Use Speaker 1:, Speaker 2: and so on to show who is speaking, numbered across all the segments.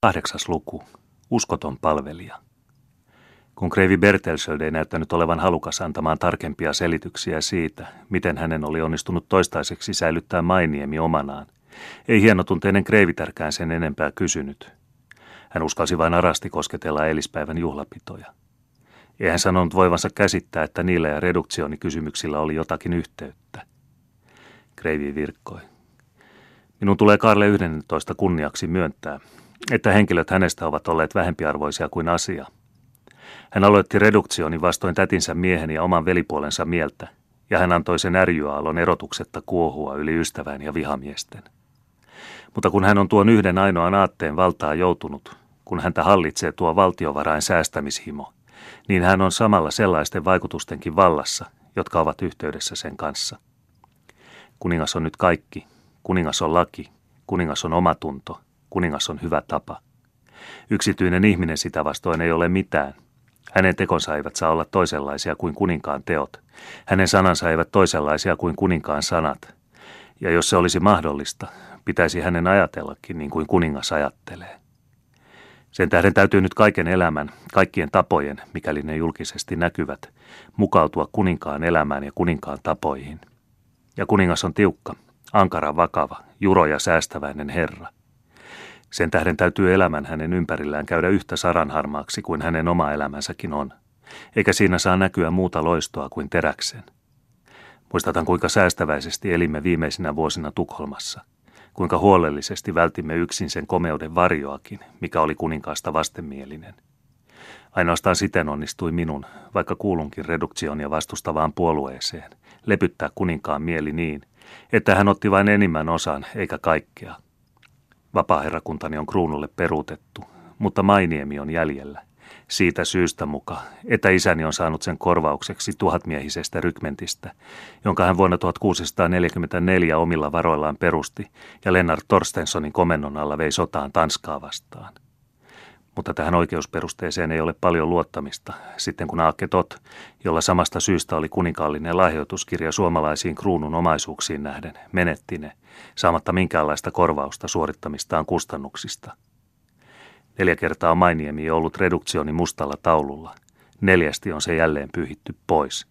Speaker 1: Kahdeksas luku. Uskoton palvelija. Kun Kreivi Bertelsöld ei näyttänyt olevan halukas antamaan tarkempia selityksiä siitä, miten hänen oli onnistunut toistaiseksi säilyttää Mainiemi omanaan, ei hienotunteinen Kreivitärkään sen enempää kysynyt. Hän uskalsi vain arasti kosketella eilispäivän juhlapitoja. Ei hän sanonut voivansa käsittää, että niillä ja reduktionikysymyksillä oli jotakin yhteyttä. Kreivi virkkoi. Minun tulee Karle 11 kunniaksi myöntää, että henkilöt hänestä ovat olleet vähempiarvoisia kuin asia. Hän aloitti reduktioni vastoin tätinsä miehen ja oman velipuolensa mieltä, ja hän antoi sen ärjyaalon erotuksetta kuohua yli ystävän ja vihamiesten. Mutta kun hän on tuon yhden ainoan aatteen valtaa joutunut, kun häntä hallitsee tuo valtiovarain säästämishimo, niin hän on samalla sellaisten vaikutustenkin vallassa, jotka ovat yhteydessä sen kanssa. Kuningas on nyt kaikki, kuningas on laki, kuningas on omatunto, Kuningas on hyvä tapa. Yksityinen ihminen sitä vastoin ei ole mitään. Hänen tekonsa eivät saa olla toisenlaisia kuin kuninkaan teot. Hänen sanansa eivät toisenlaisia kuin kuninkaan sanat. Ja jos se olisi mahdollista, pitäisi hänen ajatellakin niin kuin kuningas ajattelee. Sen tähden täytyy nyt kaiken elämän, kaikkien tapojen, mikäli ne julkisesti näkyvät, mukautua kuninkaan elämään ja kuninkaan tapoihin. Ja kuningas on tiukka, ankara vakava, juro ja säästäväinen herra. Sen tähden täytyy elämän hänen ympärillään käydä yhtä saranharmaaksi kuin hänen oma elämänsäkin on, eikä siinä saa näkyä muuta loistoa kuin teräksen. Muistatan, kuinka säästäväisesti elimme viimeisinä vuosina Tukholmassa, kuinka huolellisesti vältimme yksin sen komeuden varjoakin, mikä oli kuninkaasta vastenmielinen. Ainoastaan siten onnistui minun, vaikka kuulunkin reduktionia vastustavaan puolueeseen, lepyttää kuninkaan mieli niin, että hän otti vain enimmän osan eikä kaikkea – Vapaaherrakuntani on kruunulle peruutettu, mutta Mainiemi on jäljellä. Siitä syystä muka, että isäni on saanut sen korvaukseksi tuhatmiehisestä rykmentistä, jonka hän vuonna 1644 omilla varoillaan perusti ja Lennart Torstenssonin komennon alla vei sotaan Tanskaa vastaan – mutta tähän oikeusperusteeseen ei ole paljon luottamista, sitten kun Aakke Tot, jolla samasta syystä oli kuninkaallinen lahjoituskirja suomalaisiin kruunun omaisuuksiin nähden, menetti ne, saamatta minkäänlaista korvausta suorittamistaan kustannuksista. Neljä kertaa on Mainiemi ollut reduktioni mustalla taululla. Neljästi on se jälleen pyhitty pois.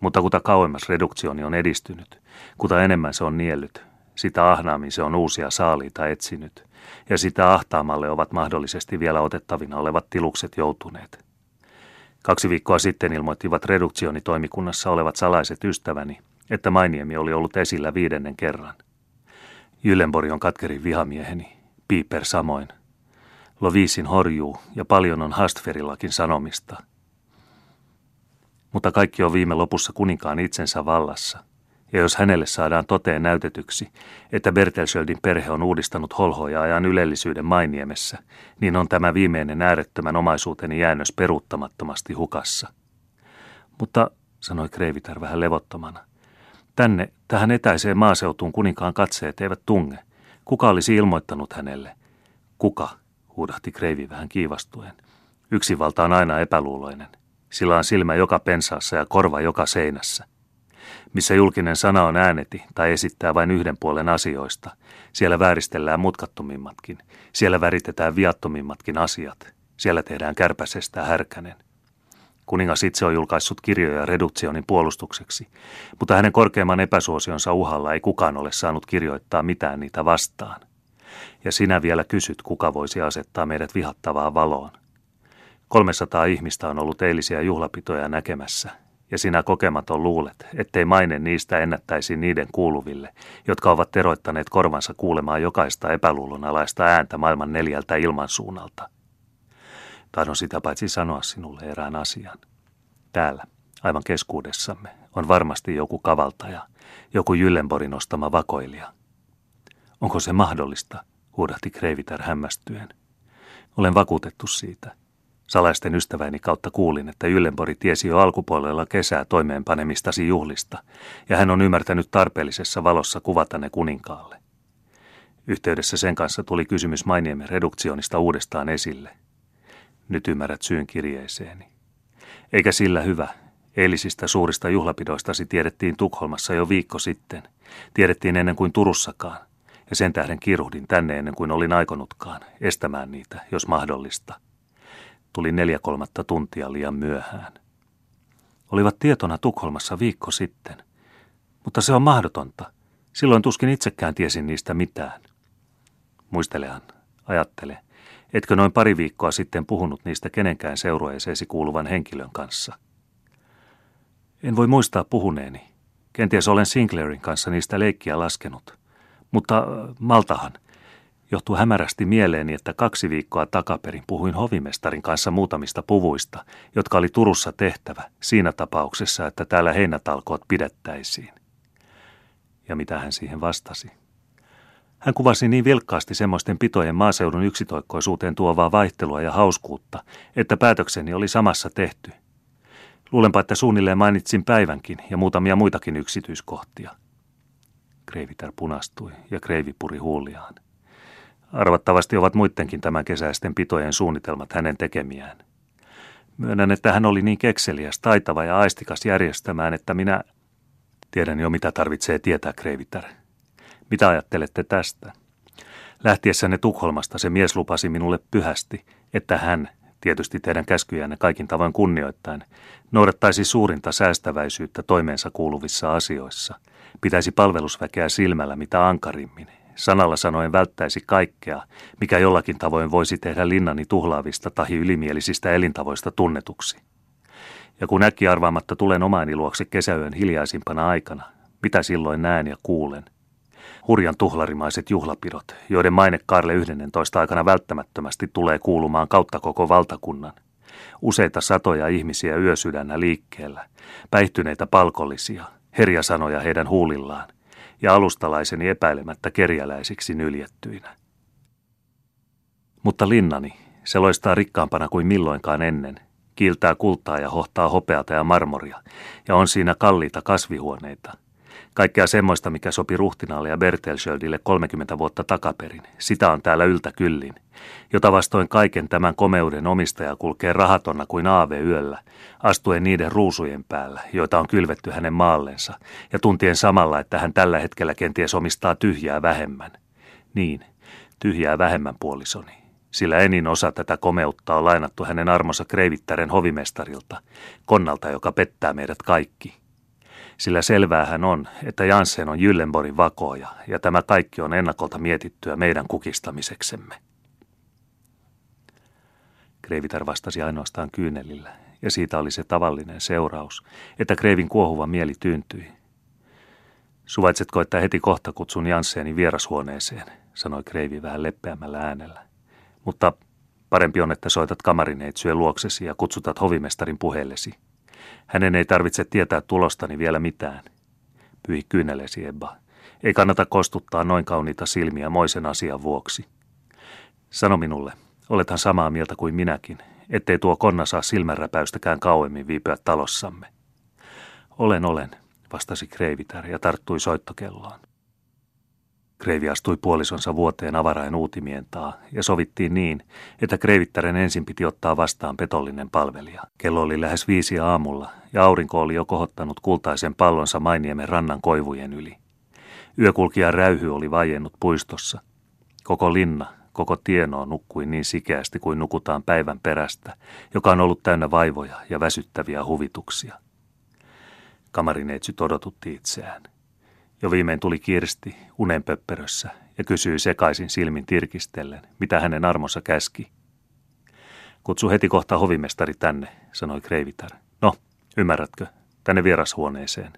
Speaker 1: Mutta kuta kauemmas reduktioni on edistynyt, kuta enemmän se on niellyt, sitä ahnaammin se on uusia saaliita etsinyt – ja sitä ahtaamalle ovat mahdollisesti vielä otettavina olevat tilukset joutuneet. Kaksi viikkoa sitten ilmoittivat reduktionitoimikunnassa olevat salaiset ystäväni, että Mainiemi oli ollut esillä viidennen kerran. Jyllenborg on katkerin vihamieheni, Piper samoin. Lovisin horjuu ja paljon on Hastferillakin sanomista. Mutta kaikki on viime lopussa kuninkaan itsensä vallassa – ja jos hänelle saadaan toteen näytetyksi, että Bertelsöldin perhe on uudistanut holhoja ajan ylellisyyden Mainiemessä, niin on tämä viimeinen äärettömän omaisuuteni jäännös peruuttamattomasti hukassa. Mutta, sanoi Kreivitar vähän levottomana, tänne, tähän etäiseen maaseutuun kuninkaan katseet eivät tunge. Kuka olisi ilmoittanut hänelle? Kuka? huudahti Kreivi vähän kiivastuen. Yksinvalta on aina epäluuloinen. Sillä on silmä joka pensaassa ja korva joka seinässä. Missä julkinen sana on ääneti tai esittää vain yhden puolen asioista, siellä vääristellään mutkattomimmatkin, siellä väritetään viattomimmatkin asiat, siellä tehdään kärpäsestä härkänen. Kuningas itse on julkaissut kirjoja reduktionin puolustukseksi, mutta hänen korkeimman epäsuosionsa uhalla ei kukaan ole saanut kirjoittaa mitään niitä vastaan. Ja sinä vielä kysyt, kuka voisi asettaa meidät vihattavaan valoon. 300 ihmistä on ollut eilisiä juhlapitoja näkemässä, ja sinä kokematon luulet, ettei maine niistä ennättäisi niiden kuuluville, jotka ovat teroittaneet korvansa kuulemaan jokaista epäluulonalaista ääntä maailman neljältä ilmansuunnalta. Tahdon sitä paitsi sanoa sinulle erään asian. Täällä, aivan keskuudessamme, on varmasti joku kavaltaja, joku Jyllenborin ostama vakoilija. Onko se mahdollista, huudahti Kreivitar hämmästyen. Olen vakuutettu siitä – Salaisten ystäväni kautta kuulin, että Yllenbori tiesi jo alkupuolella kesää toimeenpanemistasi juhlista, ja hän on ymmärtänyt tarpeellisessa valossa kuvata ne kuninkaalle. Yhteydessä sen kanssa tuli kysymys Mainiemen reduktionista uudestaan esille. Nyt ymmärrät syyn kirjeeseeni. Eikä sillä hyvä. Eilisistä suurista juhlapidoistasi tiedettiin Tukholmassa jo viikko sitten. Tiedettiin ennen kuin Turussakaan. ja sen tähden kiruhdin tänne ennen kuin olin aikonutkaan, estämään niitä, jos mahdollista. Tuli neljä kolmatta tuntia liian myöhään. Olivat tietona Tukholmassa viikko sitten. Mutta se on mahdotonta. Silloin tuskin itsekään tiesin niistä mitään. Muistelehan, ajattele, etkö noin pari viikkoa sitten puhunut niistä kenenkään seurueeseesi kuuluvan henkilön kanssa? En voi muistaa puhuneeni. Kenties olen Sinclairin kanssa niistä leikkiä laskenut. Mutta äh, Maltahan, johtuu hämärästi mieleeni, että kaksi viikkoa takaperin puhuin hovimestarin kanssa muutamista puvuista, jotka oli Turussa tehtävä siinä tapauksessa, että täällä heinätalkoot pidettäisiin. Ja mitä hän siihen vastasi? Hän kuvasi niin vilkkaasti semmoisten pitojen maaseudun yksitoikkoisuuteen tuovaa vaihtelua ja hauskuutta, että päätökseni oli samassa tehty. Luulenpa, että suunnilleen mainitsin päivänkin ja muutamia muitakin yksityiskohtia. Kreivitär punastui ja Kreivi puri huuliaan. Arvattavasti ovat muidenkin tämän kesäisten pitojen suunnitelmat hänen tekemiään. Myönnän, että hän oli niin kekseliäs, taitava ja aistikas järjestämään, että minä... Tiedän jo, mitä tarvitsee tietää, Kreivitär. Mitä ajattelette tästä? Lähtiessänne Tukholmasta se mies lupasi minulle pyhästi, että hän, tietysti teidän käskyjänne kaikin tavoin kunnioittain, noudattaisi suurinta säästäväisyyttä toimeensa kuuluvissa asioissa, pitäisi palvelusväkeä silmällä mitä ankarimmin, sanalla sanoen välttäisi kaikkea, mikä jollakin tavoin voisi tehdä linnani tuhlaavista tahi ylimielisistä elintavoista tunnetuksi. Ja kun äkki arvaamatta tulen omaani luokse kesäyön hiljaisimpana aikana, mitä silloin näen ja kuulen? Hurjan tuhlarimaiset juhlapidot, joiden maine Karle 11 aikana välttämättömästi tulee kuulumaan kautta koko valtakunnan. Useita satoja ihmisiä yösydännä liikkeellä, päihtyneitä palkollisia, herjasanoja heidän huulillaan, ja alustalaiseni epäilemättä kerjäläisiksi nyljettyinä. Mutta linnani, se loistaa rikkaampana kuin milloinkaan ennen, kiiltää kultaa ja hohtaa hopeata ja marmoria, ja on siinä kalliita kasvihuoneita. Kaikkea semmoista, mikä sopi ruhtinaalle ja Bertelschöldille 30 vuotta takaperin. Sitä on täällä yltä kyllin, jota vastoin kaiken tämän komeuden omistaja kulkee rahatonna kuin aave yöllä, astuen niiden ruusujen päällä, joita on kylvetty hänen maallensa, ja tuntien samalla, että hän tällä hetkellä kenties omistaa tyhjää vähemmän. Niin, tyhjää vähemmän puolisoni. Sillä enin osa tätä komeutta on lainattu hänen armonsa kreivittären hovimestarilta, konnalta, joka pettää meidät kaikki. Sillä selväähän on, että Janssen on Jyllenborin vakoja, ja tämä kaikki on ennakolta mietittyä meidän kukistamiseksemme. Kreivitar vastasi ainoastaan kyynelillä, ja siitä oli se tavallinen seuraus, että Kreivin kuohuva mieli tyyntyi. Suvaitsetko, että heti kohta kutsun Jansseeni vierashuoneeseen, sanoi Kreivi vähän leppeämmällä äänellä. Mutta parempi on, että soitat kamarineitsyön luoksesi ja kutsutat hovimestarin puheellesi. Hänen ei tarvitse tietää tulostani vielä mitään. Pyi kyynelesi, Ebba. Ei kannata kostuttaa noin kauniita silmiä moisen asian vuoksi. Sano minulle, Olethan samaa mieltä kuin minäkin, ettei tuo konna saa silmänräpäystäkään kauemmin viipyä talossamme. Olen, olen, vastasi Kreivitär ja tarttui soittokelloon. Kreivi astui puolisonsa vuoteen avarain uutimien taa ja sovittiin niin, että Kreivittären ensin piti ottaa vastaan petollinen palvelija. Kello oli lähes viisi aamulla ja aurinko oli jo kohottanut kultaisen pallonsa Mainiemen rannan koivujen yli. Yökulkijan räyhy oli vaiennut puistossa. Koko linna, Koko tienoa nukkui niin sikeästi kuin nukutaan päivän perästä, joka on ollut täynnä vaivoja ja väsyttäviä huvituksia. Kamarineitsyt odotutti itseään. Jo viimein tuli Kirsti unenpöppörössä ja kysyi sekaisin silmin tirkistellen, mitä hänen armonsa käski. Kutsu heti kohta hovimestari tänne, sanoi Kreivitar. No, ymmärrätkö, tänne vierashuoneeseen.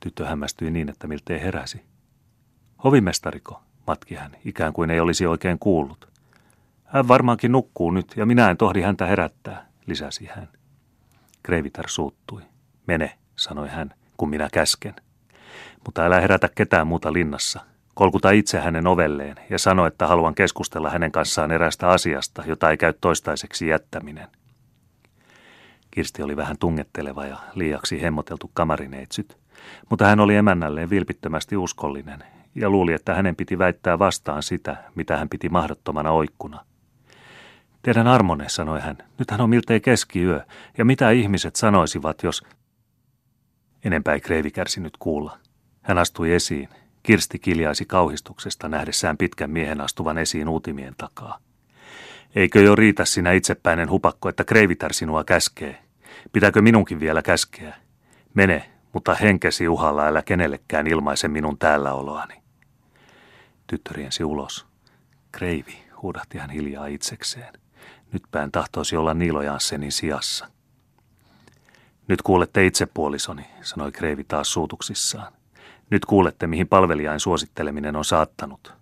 Speaker 1: Tyttö hämmästyi niin, että miltei heräsi. Hovimestariko, matki hän, ikään kuin ei olisi oikein kuullut. Hän varmaankin nukkuu nyt, ja minä en tohdi häntä herättää, lisäsi hän. Kreivitar suuttui. Mene, sanoi hän, kun minä käsken. Mutta älä herätä ketään muuta linnassa. Kolkuta itse hänen ovelleen ja sano, että haluan keskustella hänen kanssaan erästä asiasta, jota ei käy toistaiseksi jättäminen. Kirsti oli vähän tungetteleva ja liiaksi hemmoteltu kamarineitsyt, mutta hän oli emännälleen vilpittömästi uskollinen ja luuli, että hänen piti väittää vastaan sitä, mitä hän piti mahdottomana oikkuna. Teidän armone, sanoi hän, nythän on miltei keskiyö, ja mitä ihmiset sanoisivat, jos... Enempää ei Kreivi kärsinyt kuulla. Hän astui esiin, Kirsti kiljaisi kauhistuksesta nähdessään pitkän miehen astuvan esiin uutimien takaa. Eikö jo riitä sinä itsepäinen hupakko, että kreivitär sinua käskee? Pitääkö minunkin vielä käskeä? Mene, mutta henkesi uhalla älä kenellekään ilmaise minun täälläoloani. Tyttö riensi ulos. Kreivi, huudahti hän hiljaa itsekseen. Nyt pään tahtoisi olla Niilo Janssenin sijassa. Nyt kuulette itse puolisoni, sanoi Kreivi taas suutuksissaan. Nyt kuulette, mihin palvelijain suositteleminen on saattanut.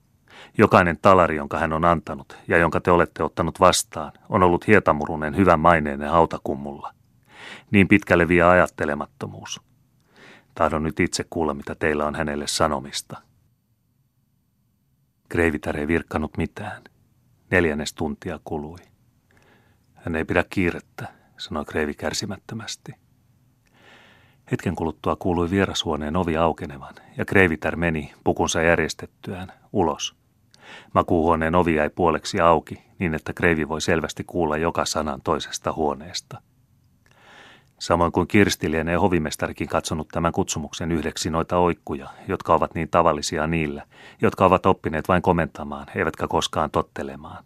Speaker 1: Jokainen talari, jonka hän on antanut ja jonka te olette ottanut vastaan, on ollut hietamurunen hyvän maineinen hautakummulla. Niin pitkälle vie ajattelemattomuus. Tahdon nyt itse kuulla, mitä teillä on hänelle sanomista. Kreivitär ei virkkanut mitään. Neljännes tuntia kului. Hän ei pidä kiirettä, sanoi Kreivi kärsimättömästi. Hetken kuluttua kuului vierashuoneen ovi aukenevan, ja Kreivitär meni, pukunsa järjestettyään, ulos. Makuuhuoneen ovi jäi puoleksi auki, niin että Kreivi voi selvästi kuulla joka sanan toisesta huoneesta. Samoin kuin Kirsti lienee hovimestarikin katsonut tämän kutsumuksen yhdeksi noita oikkuja, jotka ovat niin tavallisia niillä, jotka ovat oppineet vain komentamaan, eivätkä koskaan tottelemaan.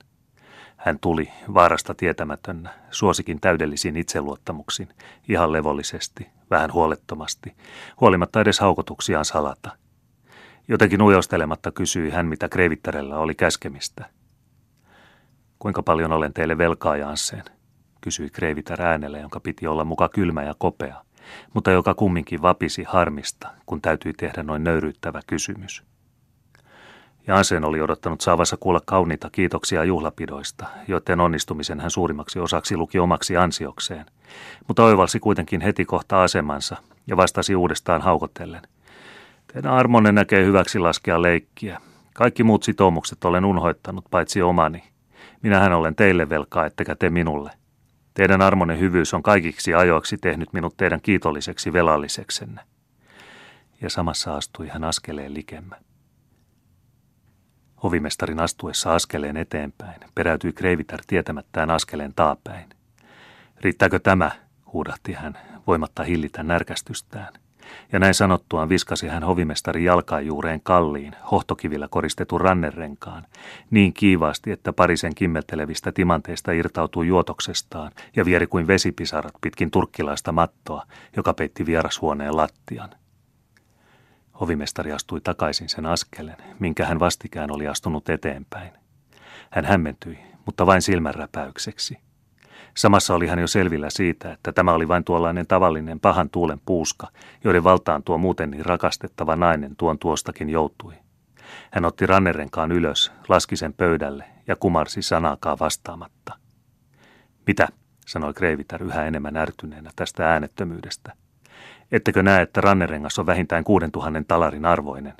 Speaker 1: Hän tuli, vaarasta tietämätönnä, suosikin täydellisiin itseluottamuksin, ihan levollisesti, vähän huolettomasti, huolimatta edes haukotuksiaan salata. Jotenkin ujostelematta kysyi hän, mitä Kreivittarella oli käskemistä. Kuinka paljon olen teille velkaa, Jansseen? kysyi Kreivitär äänellä, jonka piti olla muka kylmä ja kopea, mutta joka kumminkin vapisi harmista, kun täytyi tehdä noin nöyryyttävä kysymys. Jansen oli odottanut saavansa kuulla kauniita kiitoksia juhlapidoista, joiden onnistumisen hän suurimmaksi osaksi luki omaksi ansiokseen, mutta oivalsi kuitenkin heti kohta asemansa ja vastasi uudestaan haukotellen. Teidän armonne näkee hyväksi laskea leikkiä. Kaikki muut sitoumukset olen unhoittanut, paitsi omani. Minähän olen teille velkaa, ettekä te minulle. Teidän armonne hyvyys on kaikiksi ajoiksi tehnyt minut teidän kiitolliseksi velalliseksenne. Ja samassa astui hän askeleen likemmä. Hovimestarin astuessa askeleen eteenpäin peräytyi Kreivitär tietämättään askeleen taapäin. Riittääkö tämä, huudahti hän, voimatta hillitä närkästystään. Ja näin sanottuaan viskasi hän hovimestarin jalkajuureen kalliin, hohtokivillä koristetun rannerenkaan, niin kiivaasti, että parisen kimmeltelevistä timanteista irtautui juotoksestaan ja vieri kuin vesipisarat pitkin turkkilaista mattoa, joka peitti vierashuoneen lattian – Hovimestari astui takaisin sen askelen, minkä hän vastikään oli astunut eteenpäin. Hän hämmentyi, mutta vain silmänräpäykseksi. Samassa oli hän jo selvillä siitä, että tämä oli vain tuollainen tavallinen pahan tuulen puuska, joiden valtaan tuo muuten niin rakastettava nainen tuon tuostakin joutui. Hän otti rannerenkaan ylös, laski sen pöydälle ja kumarsi sanaakaan vastaamatta. Mitä, sanoi Kreivitär yhä enemmän ärtyneenä tästä äänettömyydestä – Ettekö näe, että rannerengas on vähintään kuuden tuhannen talarin arvoinen?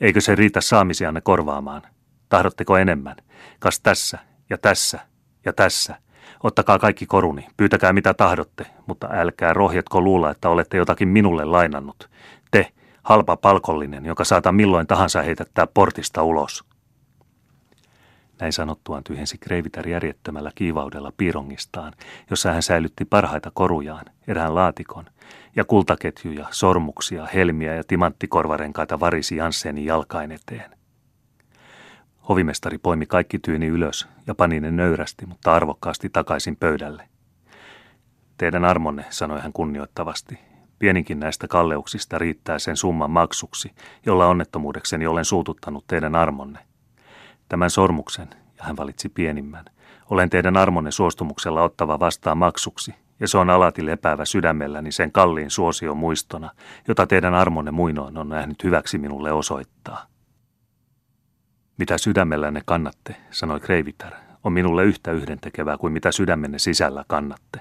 Speaker 1: Eikö se riitä saamisianne korvaamaan? Tahdotteko enemmän? Kas tässä ja tässä ja tässä. Ottakaa kaikki koruni, pyytäkää mitä tahdotte, mutta älkää rohjetko luulla, että olette jotakin minulle lainannut. Te, halpa palkollinen, joka saata milloin tahansa heitättää portista ulos. Näin sanottuaan tyhjensi Kreivitär järjettömällä kiivaudella piirongistaan, jossa hän säilytti parhaita korujaan, erään laatikon, ja kultaketjuja, sormuksia, helmiä ja timanttikorvarenkaita varisi Janssenin jalkain eteen. Hovimestari poimi kaikki tyyni ylös ja pani ne nöyrästi, mutta arvokkaasti takaisin pöydälle. Teidän armonne, sanoi hän kunnioittavasti. Pieninkin näistä kalleuksista riittää sen summan maksuksi, jolla onnettomuudekseni olen suututtanut teidän armonne – Tämän sormuksen, ja hän valitsi pienimmän, olen teidän armonne suostumuksella ottava vastaan maksuksi, ja se on alati lepäävä sydämelläni sen kalliin suosion muistona, jota teidän armonne muinoin on nähnyt hyväksi minulle osoittaa. Mitä sydämellänne kannatte, sanoi Kreivitär, on minulle yhtä yhdentekevää kuin mitä sydämenne sisällä kannatte.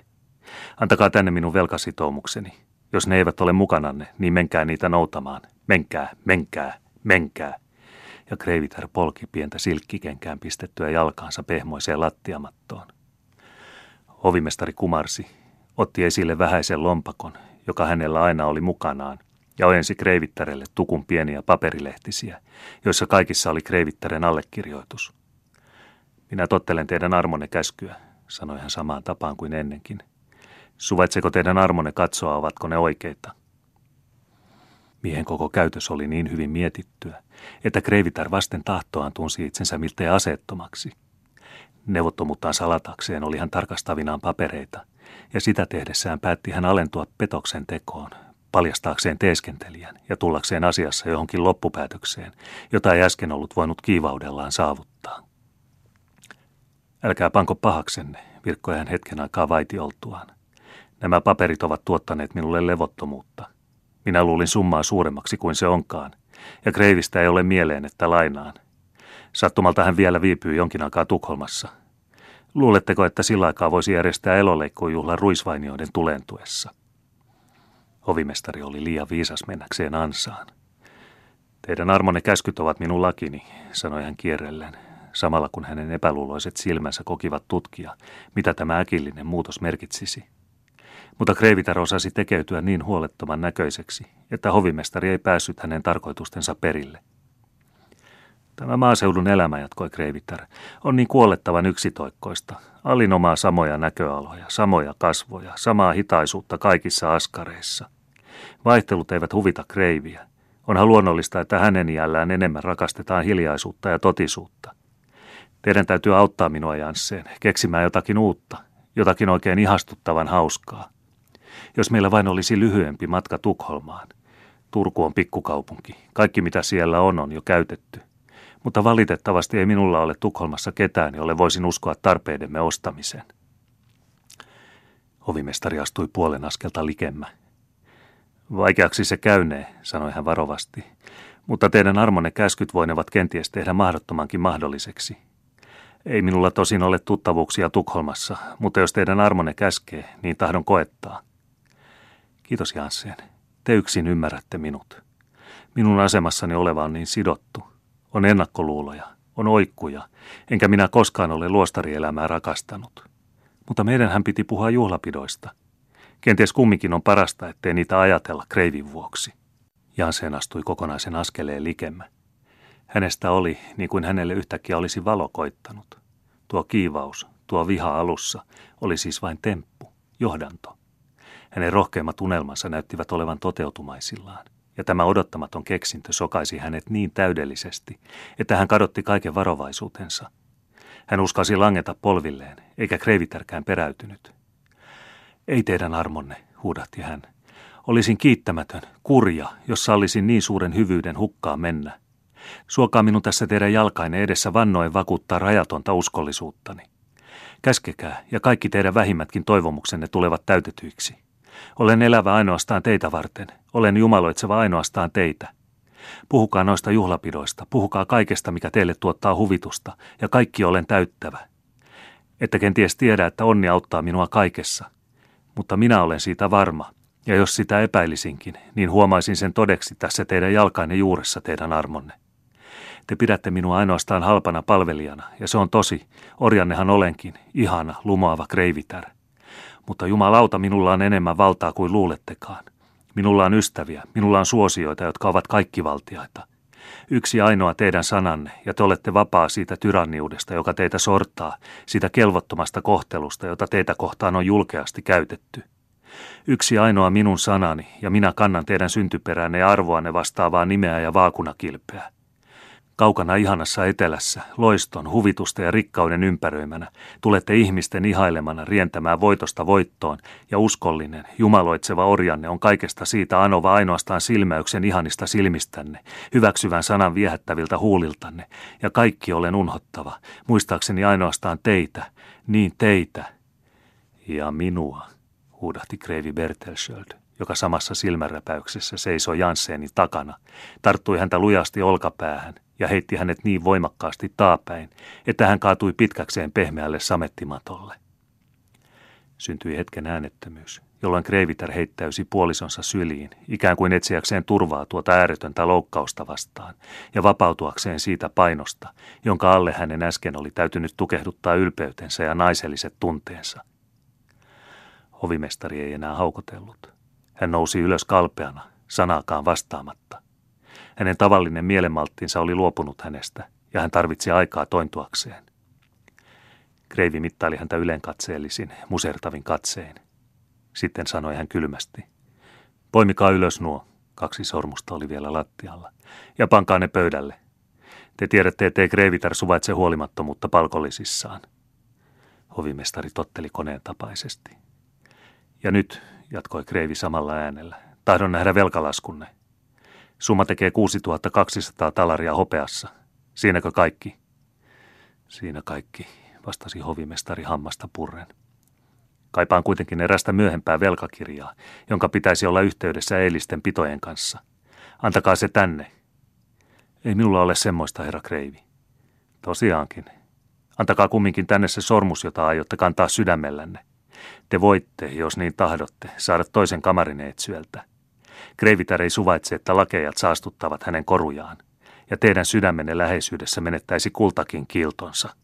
Speaker 1: Antakaa tänne minun velkasitoumukseni. Jos ne eivät ole mukananne, niin menkää niitä noutamaan. Menkää, menkää, menkää ja Kreivitär polki pientä silkkikenkään pistettyä jalkaansa pehmoiseen lattiamattoon. Ovimestari kumarsi, otti esille vähäisen lompakon, joka hänellä aina oli mukanaan, ja ojensi Kreivittärelle tukun pieniä paperilehtisiä, joissa kaikissa oli Kreivittären allekirjoitus. Minä tottelen teidän armonne käskyä, sanoi hän samaan tapaan kuin ennenkin. Suvaitseko teidän armonne katsoa, ovatko ne oikeita? Miehen koko käytös oli niin hyvin mietittyä, että Kreivitar vasten tahtoaan tunsi itsensä miltei aseettomaksi. Neuvottomuuttaan salatakseen oli hän tarkastavinaan papereita, ja sitä tehdessään päätti hän alentua petoksen tekoon, paljastaakseen teeskentelijän ja tullakseen asiassa johonkin loppupäätökseen, jota ei äsken ollut voinut kiivaudellaan saavuttaa. Älkää panko pahaksenne, virkkoi hän hetken aikaa vaitioltuaan. Nämä paperit ovat tuottaneet minulle levottomuutta. Minä luulin summaa suuremmaksi kuin se onkaan, ja Kreivistä ei ole mieleen, että lainaan. Sattumalta hän vielä viipyy jonkin aikaa Tukholmassa. Luuletteko, että sillä aikaa voisi järjestää eloleikkujuhlan ruisvainioiden tulentuessa? Hovimestari oli liian viisas mennäkseen ansaan. Teidän armonne käskyt ovat minun lakini, sanoi hän kierrellen, samalla kun hänen epäluuloiset silmänsä kokivat tutkia, mitä tämä äkillinen muutos merkitsisi. Mutta Kreivitar osasi tekeytyä niin huolettoman näköiseksi, että hovimestari ei päässyt hänen tarkoitustensa perille. Tämä maaseudun elämä, jatkoi Kreivitar, on niin kuolettavan yksitoikkoista. Alinomaa samoja näköaloja, samoja kasvoja, samaa hitaisuutta kaikissa askareissa. Vaihtelut eivät huvita Kreiviä. Onhan luonnollista, että hänen iällään enemmän rakastetaan hiljaisuutta ja totisuutta. Teidän täytyy auttaa minua Jansseen, keksimään jotakin uutta, jotakin oikein ihastuttavan hauskaa. Jos meillä vain olisi lyhyempi matka Tukholmaan. Turku on pikkukaupunki. Kaikki mitä siellä on on jo käytetty. Mutta valitettavasti ei minulla ole Tukholmassa ketään, jolle voisin uskoa tarpeidemme ostamiseen. Ovimestari astui puolen askelta likemmä. Vaikeaksi se käynee, sanoi hän varovasti, mutta teidän armonne käskyt voinevat kenties tehdä mahdottomankin mahdolliseksi. Ei minulla tosin ole tuttavuuksia Tukholmassa, mutta jos teidän armonne käskee, niin tahdon koettaa. Kiitos Janssen. Te yksin ymmärrätte minut. Minun asemassani oleva on niin sidottu. On ennakkoluuloja, on oikkuja, enkä minä koskaan ole luostarielämää rakastanut. Mutta meidän hän piti puhua juhlapidoista. Kenties kumminkin on parasta, ettei niitä ajatella kreivin vuoksi. Jansen astui kokonaisen askeleen likemmä. Hänestä oli, niin kuin hänelle yhtäkkiä olisi valo koittanut. Tuo kiivaus, tuo viha alussa, oli siis vain temppu, johdanto. Hänen rohkeimmat unelmansa näyttivät olevan toteutumaisillaan, ja tämä odottamaton keksintö sokaisi hänet niin täydellisesti, että hän kadotti kaiken varovaisuutensa. Hän uskasi langeta polvilleen, eikä kreivitärkään peräytynyt. Ei teidän armonne, huudahti hän. Olisin kiittämätön, kurja, jos sallisin niin suuren hyvyyden hukkaan mennä. Suokaa minun tässä teidän jalkainen edessä vannoen vakuuttaa rajatonta uskollisuuttani. Käskekää, ja kaikki teidän vähimmätkin toivomuksenne tulevat täytetyiksi. Olen elävä ainoastaan teitä varten. Olen jumaloitseva ainoastaan teitä. Puhukaa noista juhlapidoista, puhukaa kaikesta, mikä teille tuottaa huvitusta, ja kaikki olen täyttävä. Että kenties tiedä, että onni auttaa minua kaikessa. Mutta minä olen siitä varma, ja jos sitä epäilisinkin, niin huomaisin sen todeksi tässä teidän jalkainen juuressa teidän armonne. Te pidätte minua ainoastaan halpana palvelijana, ja se on tosi, orjannehan olenkin, ihana, lumoava kreivitär. Mutta jumalauta, minulla on enemmän valtaa kuin luulettekaan. Minulla on ystäviä, minulla on suosioita, jotka ovat kaikkivaltiaita. Yksi ainoa teidän sananne, ja te olette vapaa siitä tyranniudesta, joka teitä sortaa, siitä kelvottomasta kohtelusta, jota teitä kohtaan on julkeasti käytetty. Yksi ainoa minun sanani, ja minä kannan teidän syntyperänne ja arvoanne vastaavaa nimeä ja vaakunakilpeä. Kaukana ihanassa etelässä, loiston, huvitusta ja rikkauden ympäröimänä, tulette ihmisten ihailemana rientämään voitosta voittoon, ja uskollinen, jumaloitseva orjanne on kaikesta siitä anova ainoastaan silmäyksen ihanista silmistänne, hyväksyvän sanan viehättäviltä huuliltanne, ja kaikki olen unhottava, muistaakseni ainoastaan teitä, niin teitä ja minua, huudahti Kreivi Bertelsköld joka samassa silmänräpäyksessä seisoi Janssenin takana, tarttui häntä lujasti olkapäähän ja heitti hänet niin voimakkaasti taapäin, että hän kaatui pitkäkseen pehmeälle samettimatolle. Syntyi hetken äänettömyys, jolloin Kreiviter heittäysi puolisonsa syliin, ikään kuin etsiäkseen turvaa tuota ääretöntä loukkausta vastaan, ja vapautuakseen siitä painosta, jonka alle hänen äsken oli täytynyt tukehduttaa ylpeytensä ja naiselliset tunteensa. Hovimestari ei enää haukotellut. Hän nousi ylös kalpeana, sanaakaan vastaamatta. Hänen tavallinen mielenmalttinsa oli luopunut hänestä, ja hän tarvitsi aikaa tointuakseen. Kreivi mittaili häntä ylenkatseellisin, musertavin katsein. Sitten sanoi hän kylmästi. Poimikaa ylös nuo. Kaksi sormusta oli vielä lattialla. Ja pankaa ne pöydälle. Te tiedätte, ettei Kreivitar suvaitse huolimattomuutta palkollisissaan. Hovimestari totteli koneen tapaisesti. Ja nyt, jatkoi Kreivi samalla äänellä, tahdon nähdä velkalaskunne. Summa tekee 6200 talaria hopeassa. Siinäkö kaikki? Siinä kaikki, vastasi hovimestari hammasta purren. Kaipaan kuitenkin erästä myöhempää velkakirjaa, jonka pitäisi olla yhteydessä eilisten pitojen kanssa. Antakaa se tänne. Ei minulla ole semmoista, herra Kreivi. Tosiaankin. Antakaa kumminkin tänne se sormus, jota aiotte kantaa sydämellänne. Te voitte, jos niin tahdotte, saada toisen kamarineetsyöltä. Kreivitär ei suvaitse, että lakejat saastuttavat hänen korujaan, ja teidän sydämenne läheisyydessä menettäisi kultakin kiltonsa –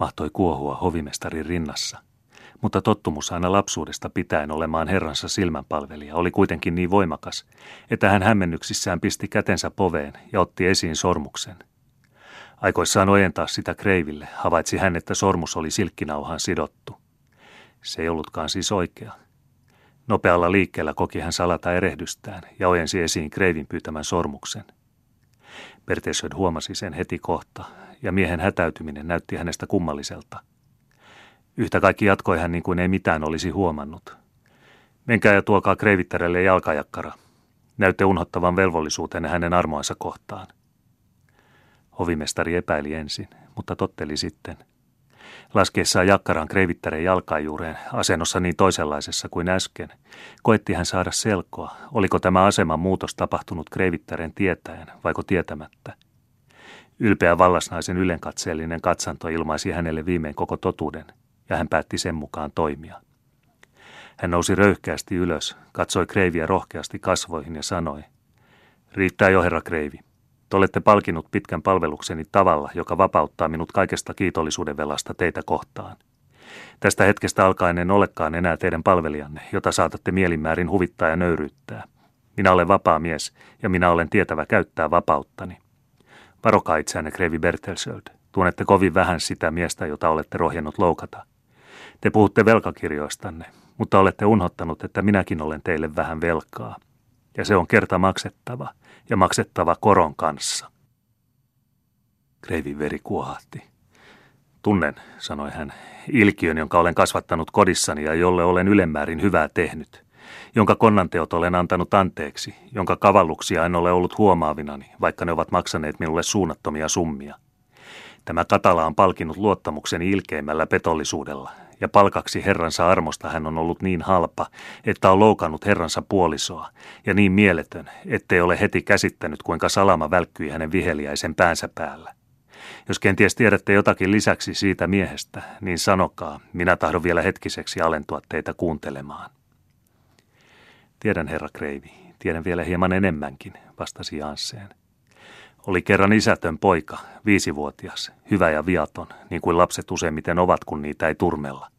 Speaker 1: mahtoi kuohua hovimestarin rinnassa. Mutta tottumus aina lapsuudesta pitäen olemaan herransa silmänpalvelija oli kuitenkin niin voimakas, että hän hämmennyksissään pisti kätensä poveen ja otti esiin sormuksen. Aikoissaan ojentaa sitä kreiville, havaitsi hän, että sormus oli silkkinauhaan sidottu. Se ei ollutkaan siis oikea. Nopealla liikkeellä koki hän salata erehdystään ja ojensi esiin kreivin pyytämän sormuksen. Bertelsöd huomasi sen heti kohta ja miehen hätäytyminen näytti hänestä kummalliselta. Yhtä kaikki jatkoi hän niin kuin ei mitään olisi huomannut. Menkää ja tuokaa kreivittarelle jalkajakkara. Näytte unhottavan velvollisuuteen hänen armoansa kohtaan. Hovimestari epäili ensin, mutta totteli sitten. Laskeessaan jakkaraan kreivittäreen jalkajuureen, asennossa niin toisenlaisessa kuin äsken, koetti hän saada selkoa, oliko tämä aseman muutos tapahtunut kreivittären tietäen vaiko tietämättä – Ylpeä vallasnaisen ylenkatseellinen katsanto ilmaisi hänelle viimein koko totuuden, ja hän päätti sen mukaan toimia. Hän nousi röyhkeästi ylös, katsoi Kreiviä rohkeasti kasvoihin ja sanoi, Riittää jo, herra Kreivi. Te olette palkinut pitkän palvelukseni tavalla, joka vapauttaa minut kaikesta kiitollisuuden velasta teitä kohtaan. Tästä hetkestä alkaen en olekaan enää teidän palvelijanne, jota saatatte mielinmäärin huvittaa ja nöyryyttää. Minä olen vapaa mies ja minä olen tietävä käyttää vapauttani. Varokaa itseänne, Kreivi Bertelsöld. Tunnette kovin vähän sitä miestä, jota olette rohjennut loukata. Te puhutte velkakirjoistanne, mutta olette unhottanut, että minäkin olen teille vähän velkaa. Ja se on kerta maksettava, ja maksettava koron kanssa. Kreivin veri kuohahti. Tunnen, sanoi hän, ilkiön, jonka olen kasvattanut kodissani ja jolle olen ylemmäärin hyvää tehnyt jonka konnanteot olen antanut anteeksi, jonka kavalluksia en ole ollut huomaavinani, vaikka ne ovat maksaneet minulle suunnattomia summia. Tämä Katala on palkinut luottamukseni ilkeimmällä petollisuudella, ja palkaksi herransa armosta hän on ollut niin halpa, että on loukannut herransa puolisoa, ja niin mieletön, ettei ole heti käsittänyt, kuinka salama välkkyi hänen viheliäisen päänsä päällä. Jos kenties tiedätte jotakin lisäksi siitä miehestä, niin sanokaa, minä tahdon vielä hetkiseksi alentua teitä kuuntelemaan. Tiedän, herra Kreivi, tiedän vielä hieman enemmänkin, vastasi Jansseen. Oli kerran isätön poika, viisivuotias, hyvä ja viaton, niin kuin lapset useimmiten ovat, kun niitä ei turmella.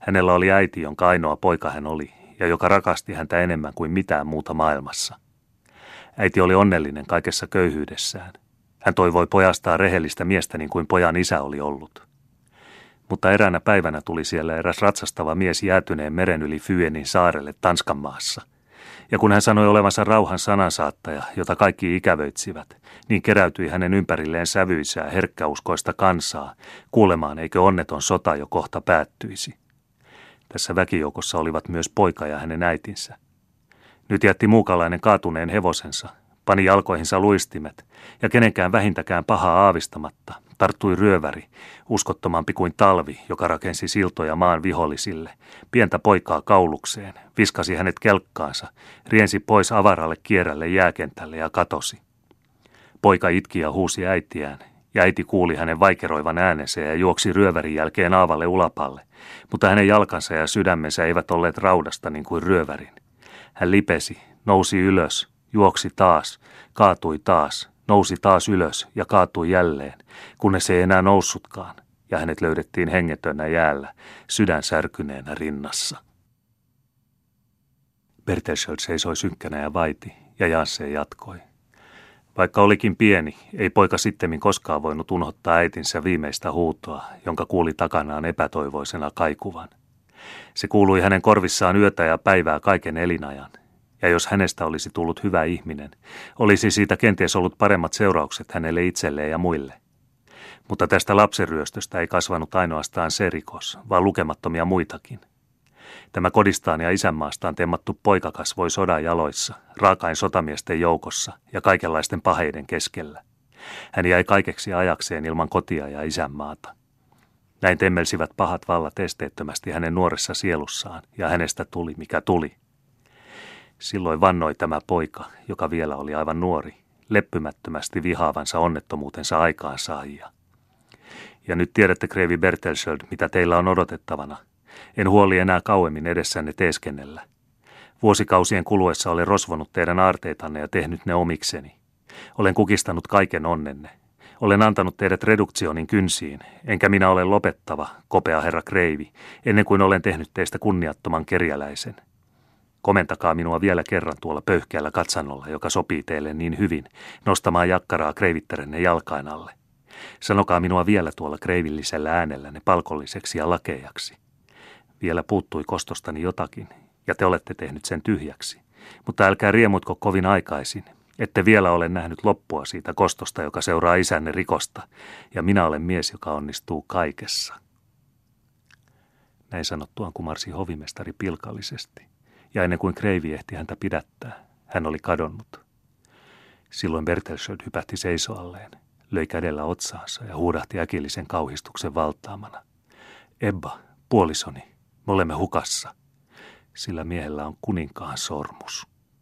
Speaker 1: Hänellä oli äiti, jonka ainoa poika hän oli, ja joka rakasti häntä enemmän kuin mitään muuta maailmassa. Äiti oli onnellinen kaikessa köyhyydessään. Hän toivoi pojastaan rehellistä miestä niin kuin pojan isä oli ollut. Mutta eräänä päivänä tuli siellä eräs ratsastava mies jäätyneen meren yli Fyenin saarelle Tanskan maassa. Ja kun hän sanoi olevansa rauhan sanansaattaja, jota kaikki ikävöitsivät, niin keräytyi hänen ympärilleen sävyisää herkkäuskoista kansaa, kuulemaan eikö onneton sota jo kohta päättyisi. Tässä väkijoukossa olivat myös poika ja hänen äitinsä. Nyt jätti muukalainen kaatuneen hevosensa, pani jalkoihinsa luistimet ja kenenkään vähintäkään pahaa aavistamatta tarttui ryöväri, uskottomampi kuin talvi, joka rakensi siltoja maan vihollisille, pientä poikaa kaulukseen, viskasi hänet kelkkaansa, riensi pois avaralle kierrälle jääkentälle ja katosi. Poika itki ja huusi äitiään, ja äiti kuuli hänen vaikeroivan äänensä ja juoksi ryövärin jälkeen aavalle ulapalle, mutta hänen jalkansa ja sydämensä eivät olleet raudasta niin kuin ryövärin. Hän lipesi, nousi ylös, juoksi taas, kaatui taas, nousi taas ylös ja kaatui jälleen, kunnes ei enää noussutkaan, ja hänet löydettiin hengetönä jäällä, sydän särkyneenä rinnassa. Bertelsöld seisoi synkkänä ja vaiti, ja Jansse jatkoi. Vaikka olikin pieni, ei poika sittemmin koskaan voinut unohtaa äitinsä viimeistä huutoa, jonka kuuli takanaan epätoivoisena kaikuvan. Se kuului hänen korvissaan yötä ja päivää kaiken elinajan, ja jos hänestä olisi tullut hyvä ihminen, olisi siitä kenties ollut paremmat seuraukset hänelle itselleen ja muille. Mutta tästä lapsenryöstöstä ei kasvanut ainoastaan se rikos, vaan lukemattomia muitakin. Tämä kodistaan ja isänmaastaan temmattu poika kasvoi sodan jaloissa, raakain sotamiesten joukossa ja kaikenlaisten paheiden keskellä. Hän jäi kaikeksi ajakseen ilman kotia ja isänmaata. Näin temmelsivät pahat vallat esteettömästi hänen nuoressa sielussaan, ja hänestä tuli mikä tuli. Silloin vannoi tämä poika, joka vielä oli aivan nuori, leppymättömästi vihaavansa onnettomuutensa aikaansaajia. Ja nyt tiedätte, Krevi Bertelsöld, mitä teillä on odotettavana. En huoli enää kauemmin edessänne teeskennellä. Vuosikausien kuluessa olen rosvonut teidän aarteitanne ja tehnyt ne omikseni. Olen kukistanut kaiken onnenne. Olen antanut teidät reduktionin kynsiin, enkä minä ole lopettava, kopea herra Kreivi, ennen kuin olen tehnyt teistä kunniattoman kerjäläisen. Komentakaa minua vielä kerran tuolla pöyhkeällä katsannolla, joka sopii teille niin hyvin, nostamaan jakkaraa kreivittärenne jalkain alle. Sanokaa minua vielä tuolla kreivillisellä äänellänne palkolliseksi ja lakeajaksi. Vielä puuttui kostostani jotakin, ja te olette tehnyt sen tyhjäksi. Mutta älkää riemutko kovin aikaisin. Ette vielä ole nähnyt loppua siitä kostosta, joka seuraa isänne rikosta, ja minä olen mies, joka onnistuu kaikessa. Näin sanottuaan kumarsi hovimestari pilkallisesti, ja ennen kuin Kreivi ehti häntä pidättää, hän oli kadonnut. Silloin Bertelsöld hypähti seisoalleen, löi kädellä otsaansa ja huudahti äkillisen kauhistuksen valtaamana. Ebba, puolisoni, me olemme hukassa. Sillä miehellä on kuninkaan sormus.